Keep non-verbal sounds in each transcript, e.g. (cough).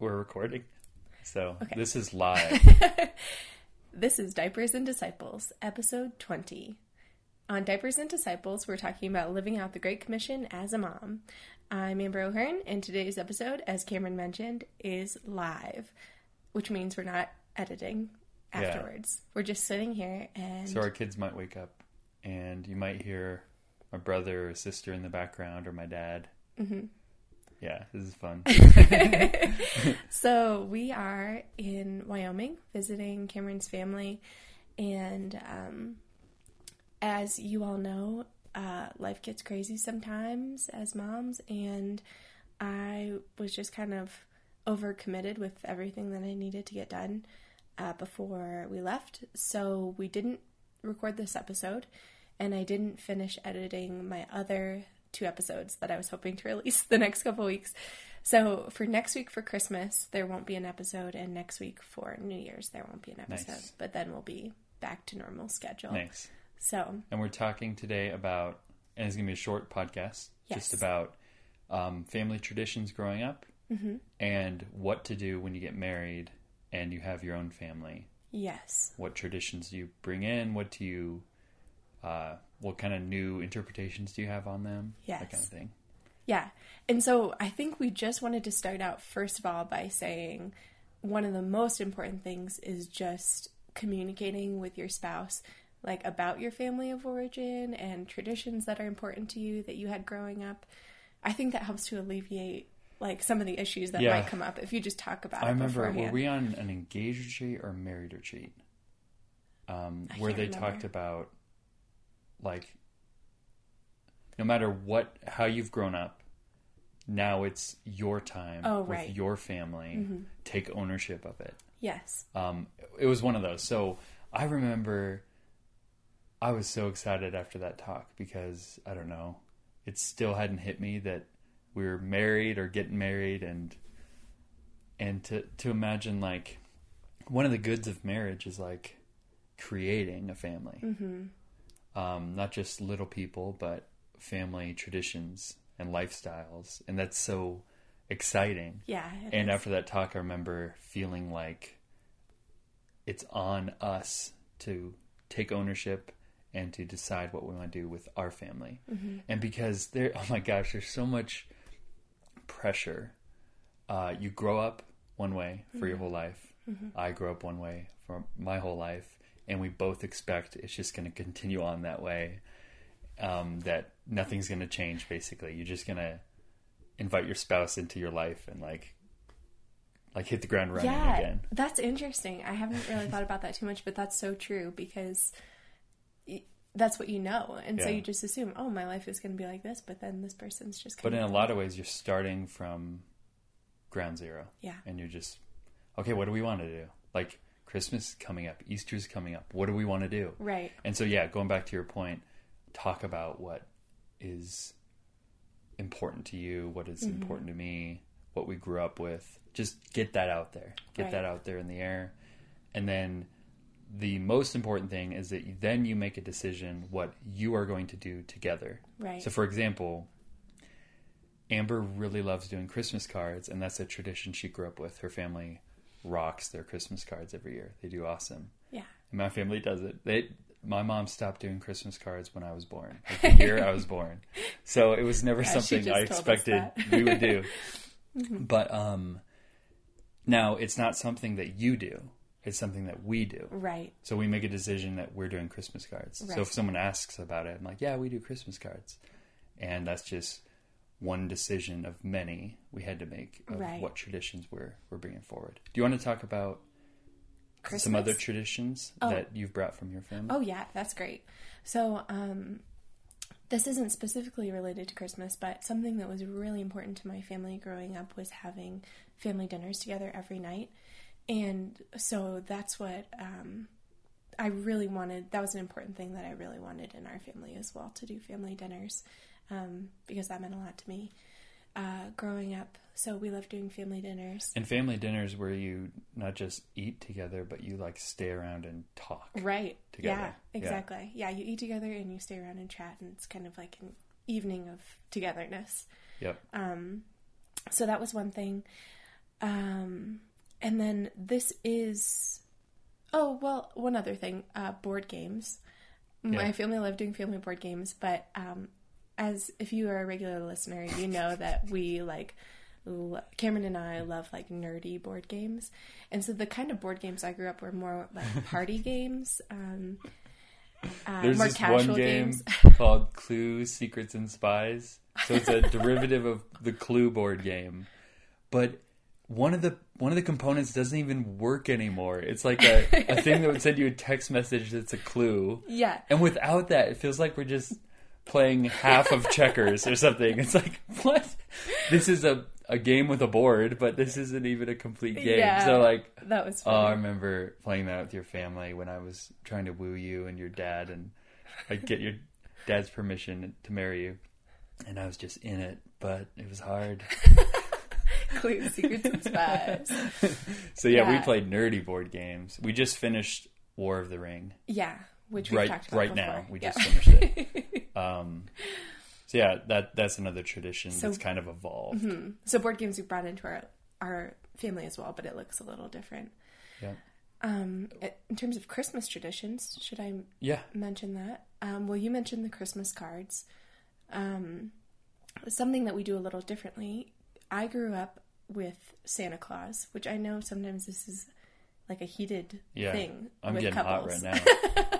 We're recording. So Okay. this is live. (laughs) This is Diapers and Disciples, episode 20. On Diapers and Disciples, we're talking about living out the Great Commission as a mom. I'm Amber O'Hearn, and today's episode, as Cameron mentioned, is live, which means we're not editing Yeah. afterwards. We're just sitting here and so our kids might wake up and you might hear my brother or sister in the background or my dad. Mm-hmm. Yeah, this is fun. (laughs) So we are in Wyoming visiting Cameron's family, and um, as you all know, uh, life gets crazy sometimes as moms, and I was just kind of overcommitted with everything that I needed to get done uh, before we left. So we didn't record this episode, and I didn't finish editing my other two episodes that I was hoping to release (laughs) the next couple weeks. So for next week for Christmas, there won't be an episode, and next week for New Year's, there won't be an episode. Nice. But then we'll be back to normal schedule. nice. So And we're talking today about, and it's going to be a short podcast, Yes. just about um, family traditions growing up Mm-hmm. and what to do when you get married and you have your own family. yes, What traditions do you bring in? What do you, uh, what kind of new interpretations do you have on them? That kind of thing. yeah. And so I think we just wanted to start out first of all by saying one of the most important things is just communicating with your spouse like about your family of origin and traditions that are important to you that you had growing up. I think that helps to alleviate like some of the issues that Yeah. might come up if you just talk about I it I remember, beforehand. were we on an engaged retreat or married retreat? Um, where they remember. talked about, like, no matter what, how you've grown up, now it's your time Oh, with right. Mm-hmm. your family. Take ownership of it. yes. Um, it was one of those. So I remember I was so excited after that talk because I don't know, it still hadn't hit me that we were married or getting married and and to to imagine like one of the goods of marriage is like creating a family. Um, not just little people, but family traditions and lifestyles, and that's so exciting. Yeah. And is. after that talk, I remember feeling like it's on us to take ownership and to decide what we want to do with our family. And because there, (laughs) oh my gosh, there's so much pressure. Uh, you grow up one way for your whole life. I grew up one way for my whole life. And we both expect it's just going to continue on that way. Um, that nothing's going to change, basically. You're just going to invite your spouse into your life and like like hit the ground running yeah, again. that's interesting. I haven't really thought about that too much, but that's so true because that's what you know, and so you just assume, oh, my life is going to be like this, but then this person's just. But in a lot of ways you're starting from ground zero. Yeah. And you're just okay, what do we want to do? Like Christmas is coming up, Easter's coming up. What do we want to do? right, And so yeah, going back to your point, talk about what is important to you, what is Mm-hmm. important to me, what we grew up with. Just get that out there. Get Right. that out there in the air. And then the most important thing is that you, then you make a decision what you are going to do together. right, So for example, Amber really loves doing Christmas cards and that's a tradition she grew up with. Her family rocks their Christmas cards every year. They do awesome. yeah, And my family does it. They my mom stopped doing Christmas cards when I was born. Like the year I was born. (laughs) So it was never Yeah, something I expected we would do. (laughs) But um now it's not something that you do. It's something that we do. right, So we make a decision that we're doing Christmas cards. Right. So if someone asks about it, I'm like, yeah, we do Christmas cards. And that's just one decision of many we had to make of Right. what traditions we're, we're bringing forward. Do you want to talk about Christmas. some other traditions Oh. that you've brought from your family? Oh yeah, that's great. So, um, this isn't specifically related to Christmas, but something that was really important to my family growing up was having family dinners together every night. And so that's what um, I really wanted. That was an important thing that I really wanted in our family as well to do family dinners um, because that meant a lot to me uh, growing up. So we love doing family dinners. And family dinners where you not just eat together, but you like stay around and talk. Right. together. Yeah, Yeah. exactly. Yeah. you eat together and you stay around and chat, and it's kind of like an evening of togetherness. Yep. Um, so that was one thing. Um, and then this is. Oh well, one other thing. Uh, board games. My Yeah. family loved doing family board games, but um, as if you are a regular listener, you know that we like. lo- Cameron and I love like nerdy board games, and so the kind of board games I grew up were more like (laughs) party games, um, uh, There's more this casual one game games. (laughs) called Clue Secrets and Spies. So it's a (laughs) derivative of the Clue board game. But one of the one of the components doesn't even work anymore. It's like a, a thing that would send you a text message that's a clue. yeah, And without that, it feels like we're just playing half of checkers or something. It's like, what? This is a, a game with a board, but this isn't even a complete game. Yeah. So like that was Oh. I remember playing that with your family when I was trying to woo you and your dad, and I'd get your dad's permission to marry you, and I was just in it, but it was hard. (laughs) Clue Secrets and Spies. So yeah, we played nerdy board games. We just finished War of the Ring Yeah, which we've right talked about right before. now. We Yeah. just finished it. (laughs) Um, so yeah, that that's another tradition So- that's kind of evolved. so board games we brought into our our family as well, but it looks a little different. Yeah, Um, in terms of Christmas traditions, should I yeah, mention that? Um, well, you mentioned the Christmas cards. Um, something that we do a little differently. I grew up with Santa Claus, which I know sometimes this is like a heated yeah. thing I'm with getting couples. hot right now. (laughs)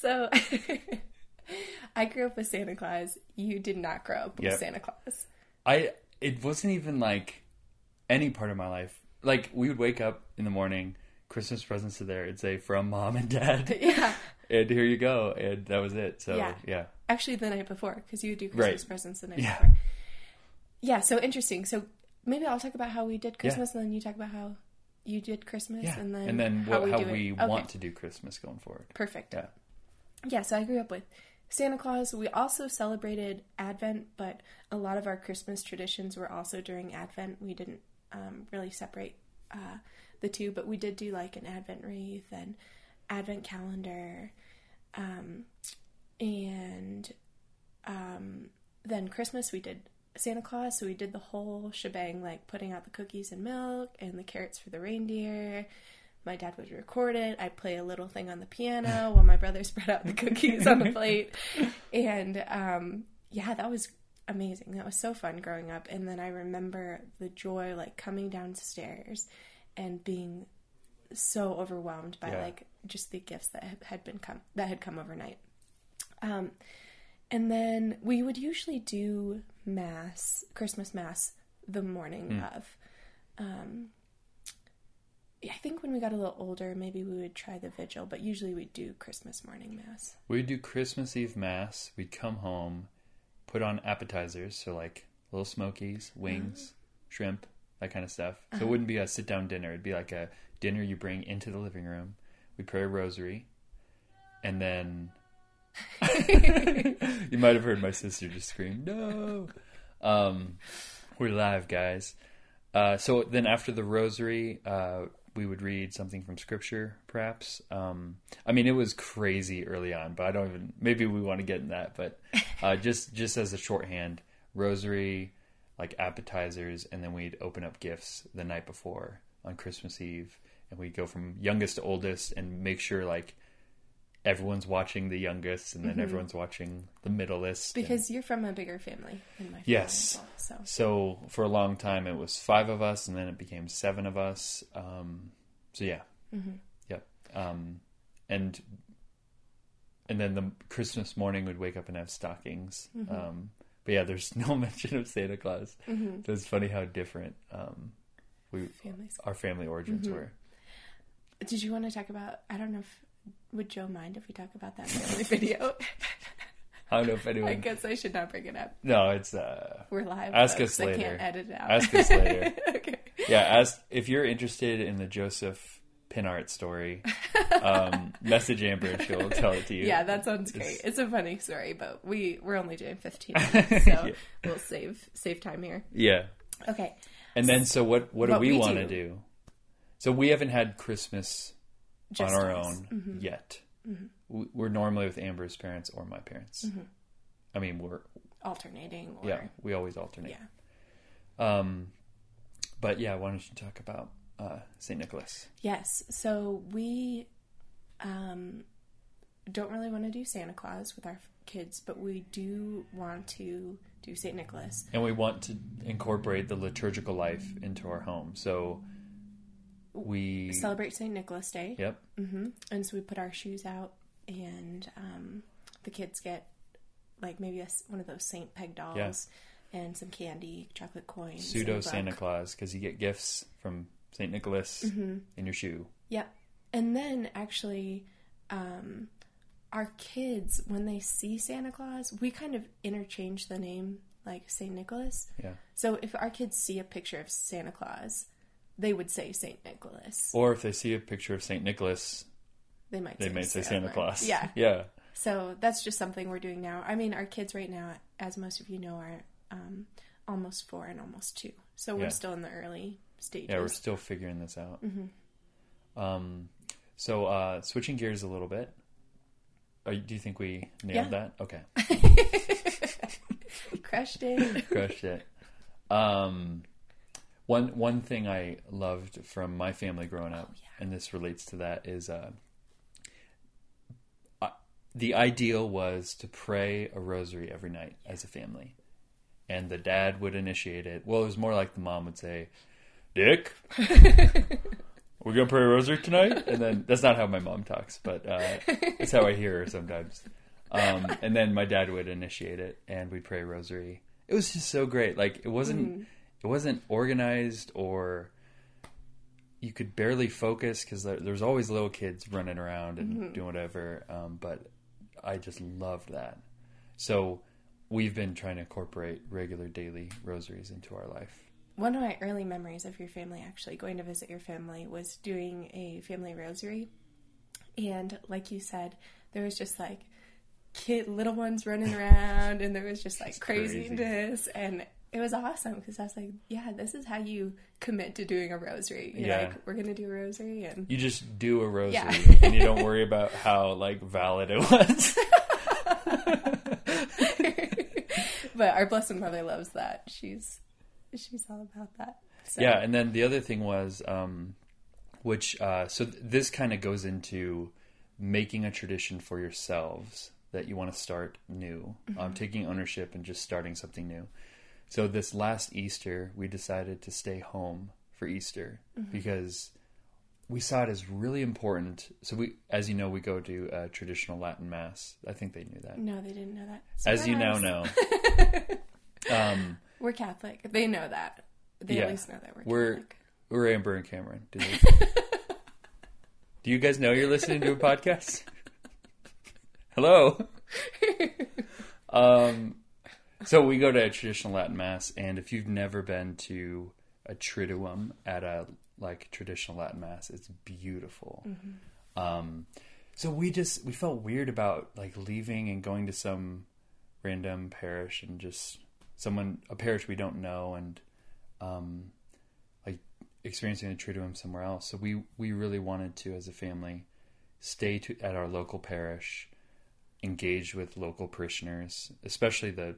So (laughs) I grew up with Santa Claus. You did not grow up with Santa Claus. I it wasn't even like any part of my life. Like we would wake up in the morning, Christmas presents are there. It'd say from mom and dad, (laughs) Yeah. (laughs) and here you go, and that was it. So Yeah. yeah, Actually, the night before, because you would do Christmas Right. presents the night Yeah. before. Yeah, so interesting. So maybe I'll talk about how we did Christmas, and then you talk about how you did Christmas, yeah. and then and then what, how do it. we Okay, want to do Christmas going forward. Perfect. Yeah, Yeah, so I grew up with Santa Claus. We also celebrated Advent, but a lot of our Christmas traditions were also during Advent. We didn't um, really separate uh, the two, but we did do like an Advent wreath and Advent calendar, um, and um, then Christmas we did Santa Claus. So we did the whole shebang, like putting out the cookies and milk and the carrots for the reindeer. My dad would record it. I'd play a little thing on the piano (laughs) while my brother (laughs) spread out the cookies on the (laughs) plate. And um, yeah, that was amazing. That was so fun growing up. And then I remember the joy, like coming downstairs and being so overwhelmed by Yeah. like just the gifts that had- had been come that had come overnight. Um, and then we would usually do mass, Christmas mass, the morning of. Um, I think when we got a little older, maybe we would try the vigil, but usually we'd do Christmas morning mass. we'd do Christmas Eve mass. We'd come home, put on appetizers, so like little smokies, wings, shrimp, that kind of stuff. So it wouldn't be a sit down dinner. It'd be like a dinner you bring into the living room. We'd pray a rosary, and then (laughs) (laughs) you might have heard my sister just scream, "No!" Um, we're live, guys. Uh, so then, after the rosary, uh, we would read something from Scripture, perhaps. Um, I mean, it was crazy early on, but I don't even. Maybe we want to get in that, but (laughs) uh, just just as a shorthand, rosary, like appetizers, and then we'd open up gifts the night before on Christmas Eve, and we'd go from youngest to oldest and make sure like everyone's watching the youngest, and then everyone's watching the middleest. and- Because you're from a bigger family than my family. Yes. well, so so for a long time, it was five of us, and then it became seven of us. Um, so yeah, yep. Um, and and then the Christmas morning, we'd wake up and have stockings. Um, but yeah, there's (laughs) no mention of Santa Claus. So it's funny how different um, we families. our family origins were. Did you want to talk about? I don't know if would Joe mind if we talk about that in the video. (laughs) I don't know if anyone. I guess I should not bring it up. No, it's uh, We're live. Ask folks. us I later. can't edit it out. Ask us later. (laughs) okay. yeah. Ask if you're interested in the Joseph pin art story. Um, (laughs) message Amber and she'll tell it to you. Yeah, that sounds It's- great. It's a funny story, but we we're only doing 15 minutes, so Yeah. we'll save save time here. Yeah. Okay. And then, so what? What do we, we want to do? So we haven't had Christmas Just on our us. own Mm-hmm. yet. We- We're normally with Amber's parents or my parents. Mm-hmm. I mean, we're alternating or yeah, we always alternate. yeah. Um, but yeah, why don't you talk about uh, St. Nicholas? Yes. So we um, don't really want to do Santa Claus with our kids, but we do want to do St. Nicholas. And we want to incorporate the liturgical life into our home. So we. Celebrate St. Nicholas Day. Yep. hmm And so we put our shoes out, and um, the kids get like maybe a one of those Saint Peg dolls Yeah. and some candy, chocolate coins, Pseudo Santa. Claus because you get gifts from St. Nicholas Mm-hmm. in your shoe. Yep. And then actually, um, our kids, when they see Santa Claus, we kind of interchange the name like St. Nicholas. Yeah. So if our kids see a picture of Santa Claus, they would say St. Nicholas. Or if they see a picture of St. Nicholas, They might they say may say Santa Claus. Yeah. (laughs) Yeah. So that's just something we're doing now. I mean, our kids right now, as most of you know, are um, almost four and almost two. So we're Yeah. still in the early stages. Yeah, we're still figuring this out. Mm-hmm. Um, so uh, switching gears a little bit. Uh, do you think we nailed Yeah. that? Okay, (laughs) Crushed it. (laughs) crushed it. Um, one one thing I loved from my family growing up, and this relates to that, is uh, uh, the ideal was to pray a rosary every night as a family, and the dad would initiate it. Well, it was more like the mom would say, "Dick." (laughs) We're gonna pray a rosary tonight, and then that's not how my mom talks, but uh, it's how I hear her sometimes. Um, and then my dad would initiate it, and we'd pray a rosary. It was just so great. Like it wasn't, it wasn't organized, or you could barely focus because there, there's always little kids running around and doing whatever. Um, but I just loved that. So we've been trying to incorporate regular daily rosaries into our life. One of my early memories of your family, actually going to visit your family, was doing a family rosary. And like you said, there was just like kid, little ones running around, and there was just like crazy. craziness, and it was awesome because I was like, yeah, this is how you commit to doing a rosary. You're Yeah. like, we're gonna do a rosary, and You just do a rosary Yeah. (laughs) and you don't worry about how like valid it was. (laughs) but our blessed mother loves that. She's she's all about that. So, Yeah, and then the other thing was, um, which uh, so th- this kind of goes into making a tradition for yourselves that you want to start new, um, taking ownership and just starting something new. So this last Easter, we decided to stay home for Easter because we saw it as really important. So we, as you know, we go to a traditional Latin mass. I think they knew that. No, they didn't know that. As you now know, (laughs) um, We're Catholic. They know that. They Yeah. at least know that we're, We're- Catholic. We're Amber and Cameron. Do (laughs) you guys know you're listening to a podcast? (laughs) Hello. um, so we go to a traditional Latin mass, and if you've never been to a triduum at a like traditional Latin mass, it's beautiful. Um, so we just we felt weird about like leaving and going to some random parish and just someone a parish we don't know and um, like experiencing the triduum somewhere else. So we we really wanted to, as a family, stay to, at our local parish, engage with local parishioners, especially the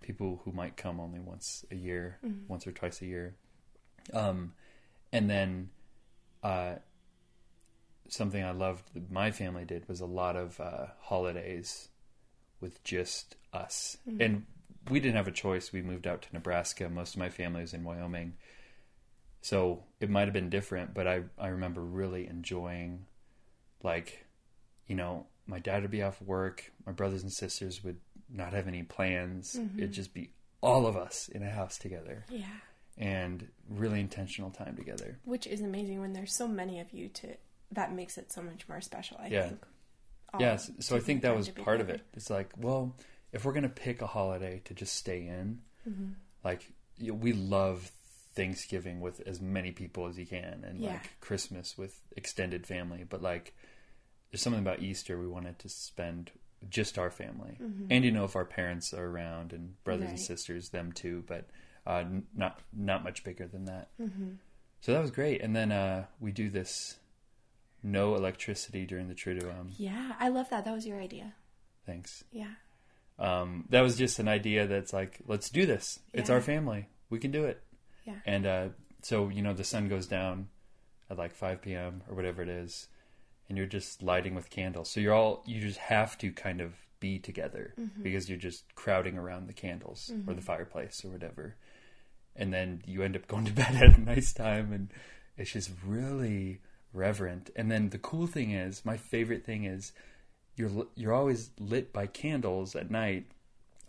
people who might come only once a year, once or twice a year, um, and then uh, something I loved that my family did was a lot of uh, holidays with just us. And we didn't have a choice. We moved out to Nebraska. Most of my family is in Wyoming. So it might have been different, but I, I remember really enjoying, like, you know, my dad would be off work. My brothers and sisters would not have any plans. It'd just be all of us in a house together Yeah. and really intentional time together. Which is amazing when there's so many of you to that makes it so much more special, I Yeah. think. All yeah, so, so I think that was to part of it. It's like, well, if we're gonna pick a holiday to just stay in, Mm-hmm. like you we love Thanksgiving with as many people as you can, and Yeah. like Christmas with extended family. But like, there's something about Easter we wanted to spend just our family, and you know, if our parents are around and brothers and Mm-hmm. Sisters, them too. But uh, not not much bigger than that. Mm-hmm. So that was great. And then uh, we do this no electricity during the Triduum. Yeah, I love that. That was your idea. Thanks. Yeah. um, that was just an idea that's like, let's do this. It's our family. We can do it. Yeah. And uh, so you know the sun goes down at like 5 p.m. or whatever it is, and you're just lighting with candles. So you're all you just have to kind of be together mm-hmm. because you're just crowding around the candles or the mm-hmm. fireplace or whatever. And then you end up going to (laughs) bed at a nice time, and it's just really reverent. And then the cool thing is, my favorite thing is, you're you're always lit by candles at night,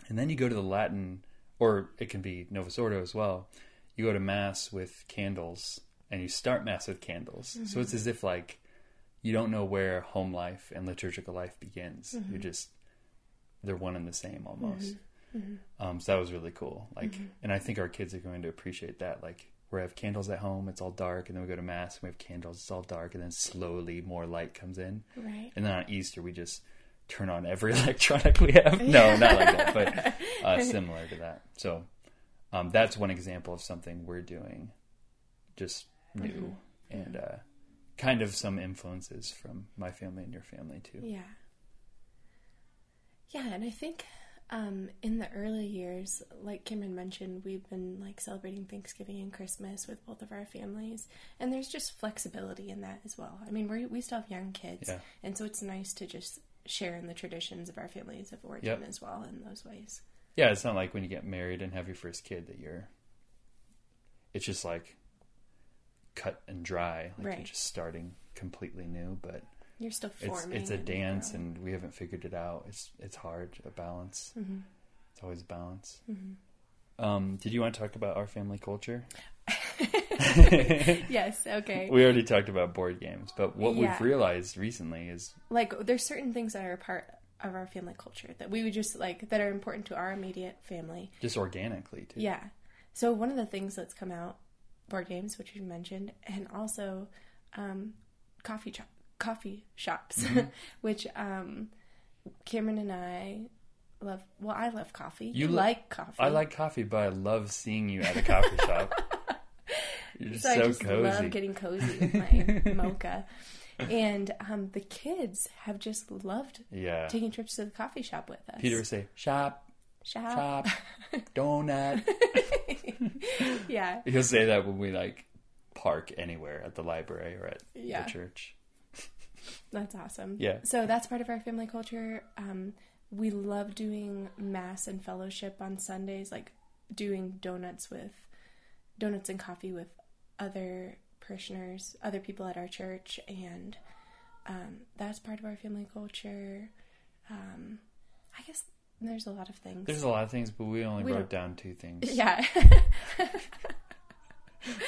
and then you go to the Latin, or it can be Novus Ordo as well. You go to mass with candles, and you start mass with candles. So it's mm-hmm. as if like you don't know where home life and liturgical life begins. You're just they're one and the same almost. Um, so that was really cool. Like, and I think our kids are going to appreciate that. Like, we have candles at home; it's all dark, and then we go to mass, and we have candles; it's all dark, and then slowly more light comes in. Right. And then on Easter, we just turn on every (laughs) electronic we have. (laughs) No, not like that, but (laughs) uh, similar to that. So um, that's one example of something we're doing, just new and uh, kind of some influences from my family and your family too. Yeah. Yeah, and I think um, in the early years, like Cameron mentioned, we've been like celebrating Thanksgiving and Christmas with both of our families, and there's just flexibility in that as well. I mean, we we still have young kids, Yeah. and so it's nice to just share in the traditions of our families of origin Yep. as well in those ways. Yeah, it's not like when you get married and have your first kid that you're. It's just like cut and dry. Like you're just starting completely new, but You're still it's forming. it's a and dance, and we haven't figured it out. It's it's hard a balance. Mm-hmm. It's always a balance. Um, did you want to talk about our family culture? (laughs) yes. Okay. We already talked about board games, but what Yeah. we've realized recently is like there's certain things that are a part of our family culture that we would just like that are important to our immediate family. just organically too. Yeah. So one of the things that's come out, board games, which you mentioned, and also um, coffee shop, coffee shops, Mm-hmm. (laughs) which um, Cameron and I love. Well, I love coffee. You You li- like coffee. I like coffee, but I love seeing you at a coffee shop. (laughs) You're just So, so, I just cozy. love getting cozy with (laughs) my mocha. And um, the kids have just loved yeah. taking trips to the coffee shop with us. Peter would say, "Shop, shop. shop, (laughs) donut." (laughs) Yeah. He'll say that when we like park anywhere at the library or at Yeah. the church. That's awesome. Yeah. So that's part of our family culture. Um, we love doing mass and fellowship on Sundays, like doing donuts with donuts and coffee with other parishioners, other people at our church, and um, that's part of our family culture. Um, I guess there's a lot of things. There's a lot of things, but we only We wrote don't- down two things. (laughs) yeah.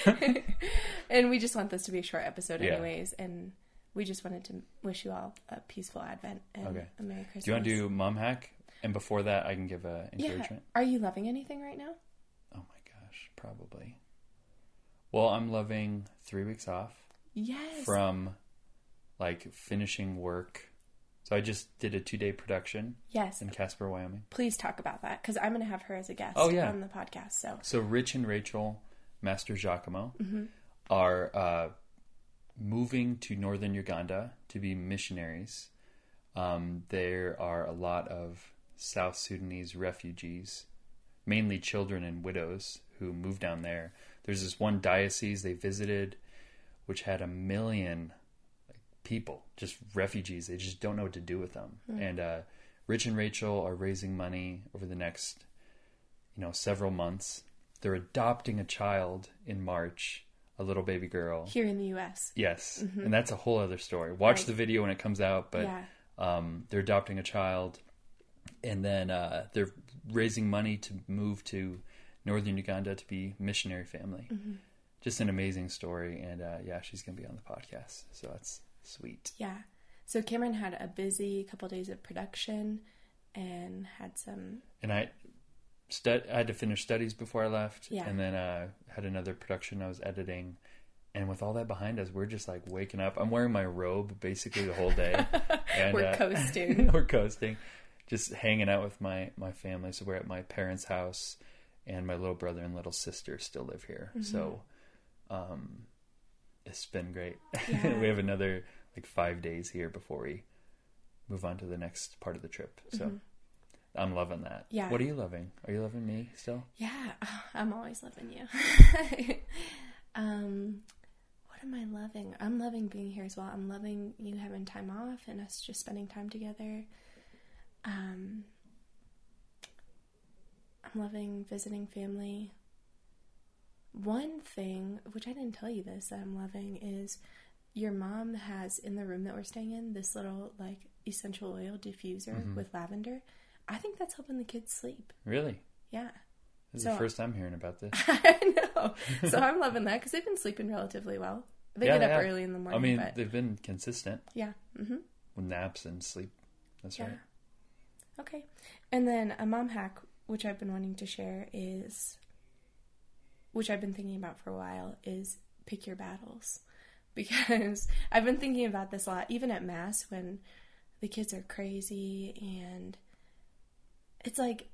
(laughs) and we just want this to be a short episode, Yeah. anyways. And we just wanted to wish you all a peaceful Advent and Okay. a Merry Christmas. Do you want to do mom hack? And before that, I can give a Yeah. encouragement. Are you loving anything right now? Oh my gosh, probably. Well, I'm loving three weeks off Yes. from like finishing work. So I just did a two day production yes. in Casper, Wyoming. Please talk about that because I'm going to have her as a guest Oh, yeah. on the podcast. So So Rich and Rachel, Mastrogiacomo, Mm-hmm. are uh, moving to northern Uganda to be missionaries. Um, there are a lot of South Sudanese refugees, mainly children and widows, who moved down there. There's this one diocese they visited, which had a million people, just refugees. They just don't know what to do with them. And uh, Rich and Rachel are raising money over the next, you know, several months. They're adopting a child in March, a little baby girl. here in the U.S. Yes, and that's a whole other story. Watch Right. the video when it comes out, but yeah. um, they're adopting a child, and then uh, they're raising money to move to northern Uganda to be missionary family. Just an amazing story, and uh, yeah, she's gonna be on the podcast, so that's sweet. Yeah. So Cameron had a busy couple days of production and had some And I, stud- I had to finish studies before I left, Yeah. and then uh, had another production I was editing. And with all that behind us, we're just like waking up. I'm wearing my robe basically the whole day. (laughs) and, We're uh, coasting. (laughs) we're coasting, just hanging out with my my family. So we're at my parents' house, and my little brother and little sister still live here. Mm-hmm. So, um, it's been great. (laughs) Yeah. we have another like five days here before we move on to the next part of the trip. So, Mm-hmm. I'm loving that. Yeah. What are you loving? Are you loving me still? Yeah, (laughs) I'm always loving you. (laughs) um, what am I loving? I'm loving being here as well. I'm loving you having time off and us just spending time together. Um, I'm loving visiting family. One thing, which I didn't tell you this, that I'm loving is your mom has in the room that we're staying in this little like essential oil diffuser Mhm. with lavender. I think that's helping the kids sleep. Really? Yeah. This is So- the first I'm hearing about this. (laughs) I know. So I'm loving that because they've been sleeping relatively well. They Yeah, get up yeah. early in the morning. I mean, but they've been consistent yeah. hmm with naps and sleep. That's Yeah. right. Okay. And then a mom hack, which I've been wanting to share, is, which I've been thinking about for a while, is pick your battles. (laughs) Because I've been thinking about this a lot, even at Mass when the kids are crazy and it's like,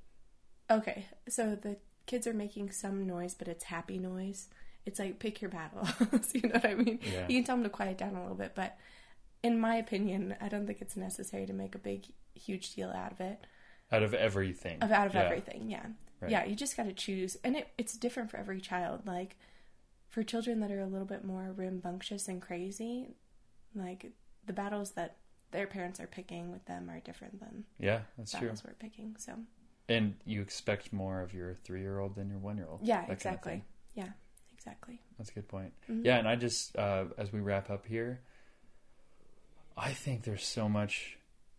okay, so the kids are making some noise, but it's happy noise. It's like pick your battles. (laughs) you know what I mean? Yeah. You can tell them to quiet down a little bit, but in my opinion, I don't think it's necessary to make a big, huge deal out of it. Out of everything. Of out of Yeah. everything, yeah, Right. yeah. You just got to choose, and it, it's different for every child. Like for children that are a little bit more rambunctious and crazy, like the battles that their parents are picking with them are different than Yeah, that's true. battles we're picking. So And you expect more of your three year old than your one year old. yeah, exactly. Yeah, exactly. That's a good point. Mhm. Yeah, and I just, uh, as we wrap up here, I think there's so much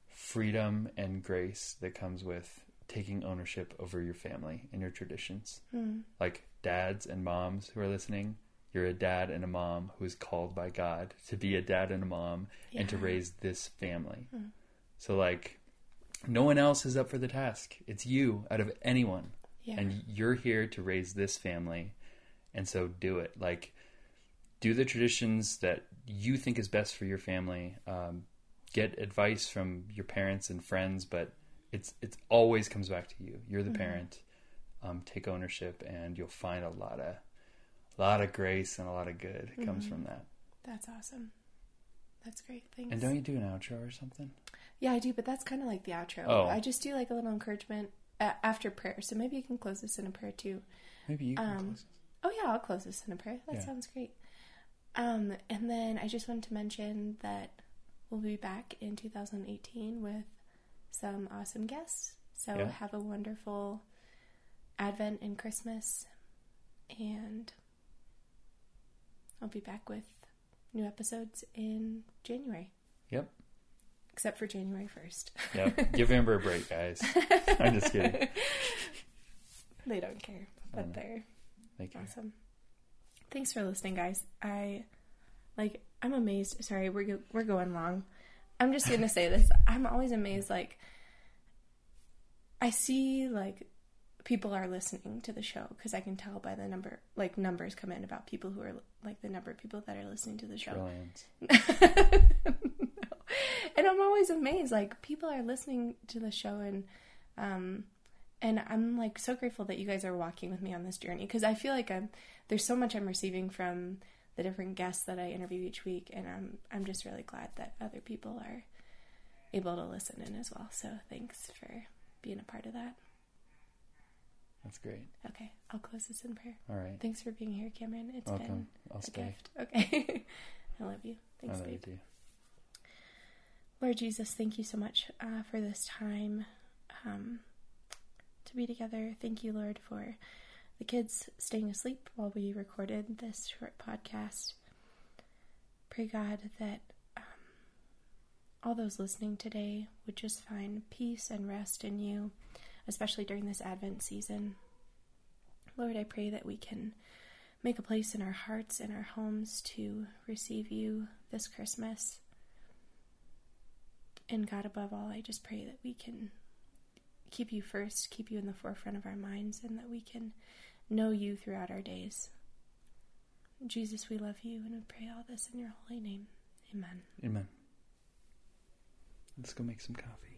freedom and grace that comes with taking ownership over your family and your traditions. Mm. Like dads and moms who are listening, you're a dad and a mom who is called by God to be a dad and a mom and to raise this family. Mm. So, like, no one else is up for the task. It's you out of anyone Yeah. and you're here to raise this family and so do it like do the traditions that you think is best for your family um, get advice from your parents and friends but it's it's always comes back to you you're the Mhm. parent um, take ownership and you'll find a lot of a lot of grace and a lot of good comes Mhm. from that That's awesome. That's great. Thanks. and don't you do an outro or something Yeah, I do, but that's kind of like the outro. Oh. I just do like a little encouragement uh, after prayer. So maybe you can close this in a prayer too. maybe you can Um, close this. Oh yeah, I'll close this in a prayer. That Yeah. sounds great. Um, and then I just wanted to mention that we'll be back in 2018 with some awesome guests. So Yeah. have a wonderful Advent and Christmas, and I'll be back with new episodes in January. Yep. Except for January 1st. yeah give amber a break guys (laughs) i'm just kidding they don't care, but know. they're thank you Awesome. Thanks for listening, guys. I like. I'm amazed. Sorry, we're go- we're going long. I'm just gonna say this. I'm always amazed. Like, I see like people are listening to the show because I can tell by the number, like numbers come in about people who are like the number of people that are listening to the show. No. (laughs) And I'm always amazed. Like people are listening to the show, and um, and I'm like so grateful that you guys are walking with me on this journey because I feel like I'm there's so much I'm receiving from the different guests that I interview each week, and I'm I'm just really glad that other people are able to listen in as well. So thanks for being a part of that. that's great Okay, I'll close this in prayer. all right Thanks for being here, Cameron. It's welcome been i'll a stay gift. Okay, (laughs) I love you. i Thanks, you babe. too Lord Jesus, thank you so much uh, for this time um, to be together. Thank you, Lord, for the kids staying asleep while we recorded this short podcast. Pray, God, that um, all those listening today would just find peace and rest in you, especially during this Advent season. Lord, I pray that we can make a place in our hearts and our homes to receive you this Christmas. And God, above all, I just pray that we can keep you first, keep you in the forefront of our minds, and that we can know you throughout our days. Jesus, we love you, and we pray all this in your holy name. Amen. amen let's go make some coffee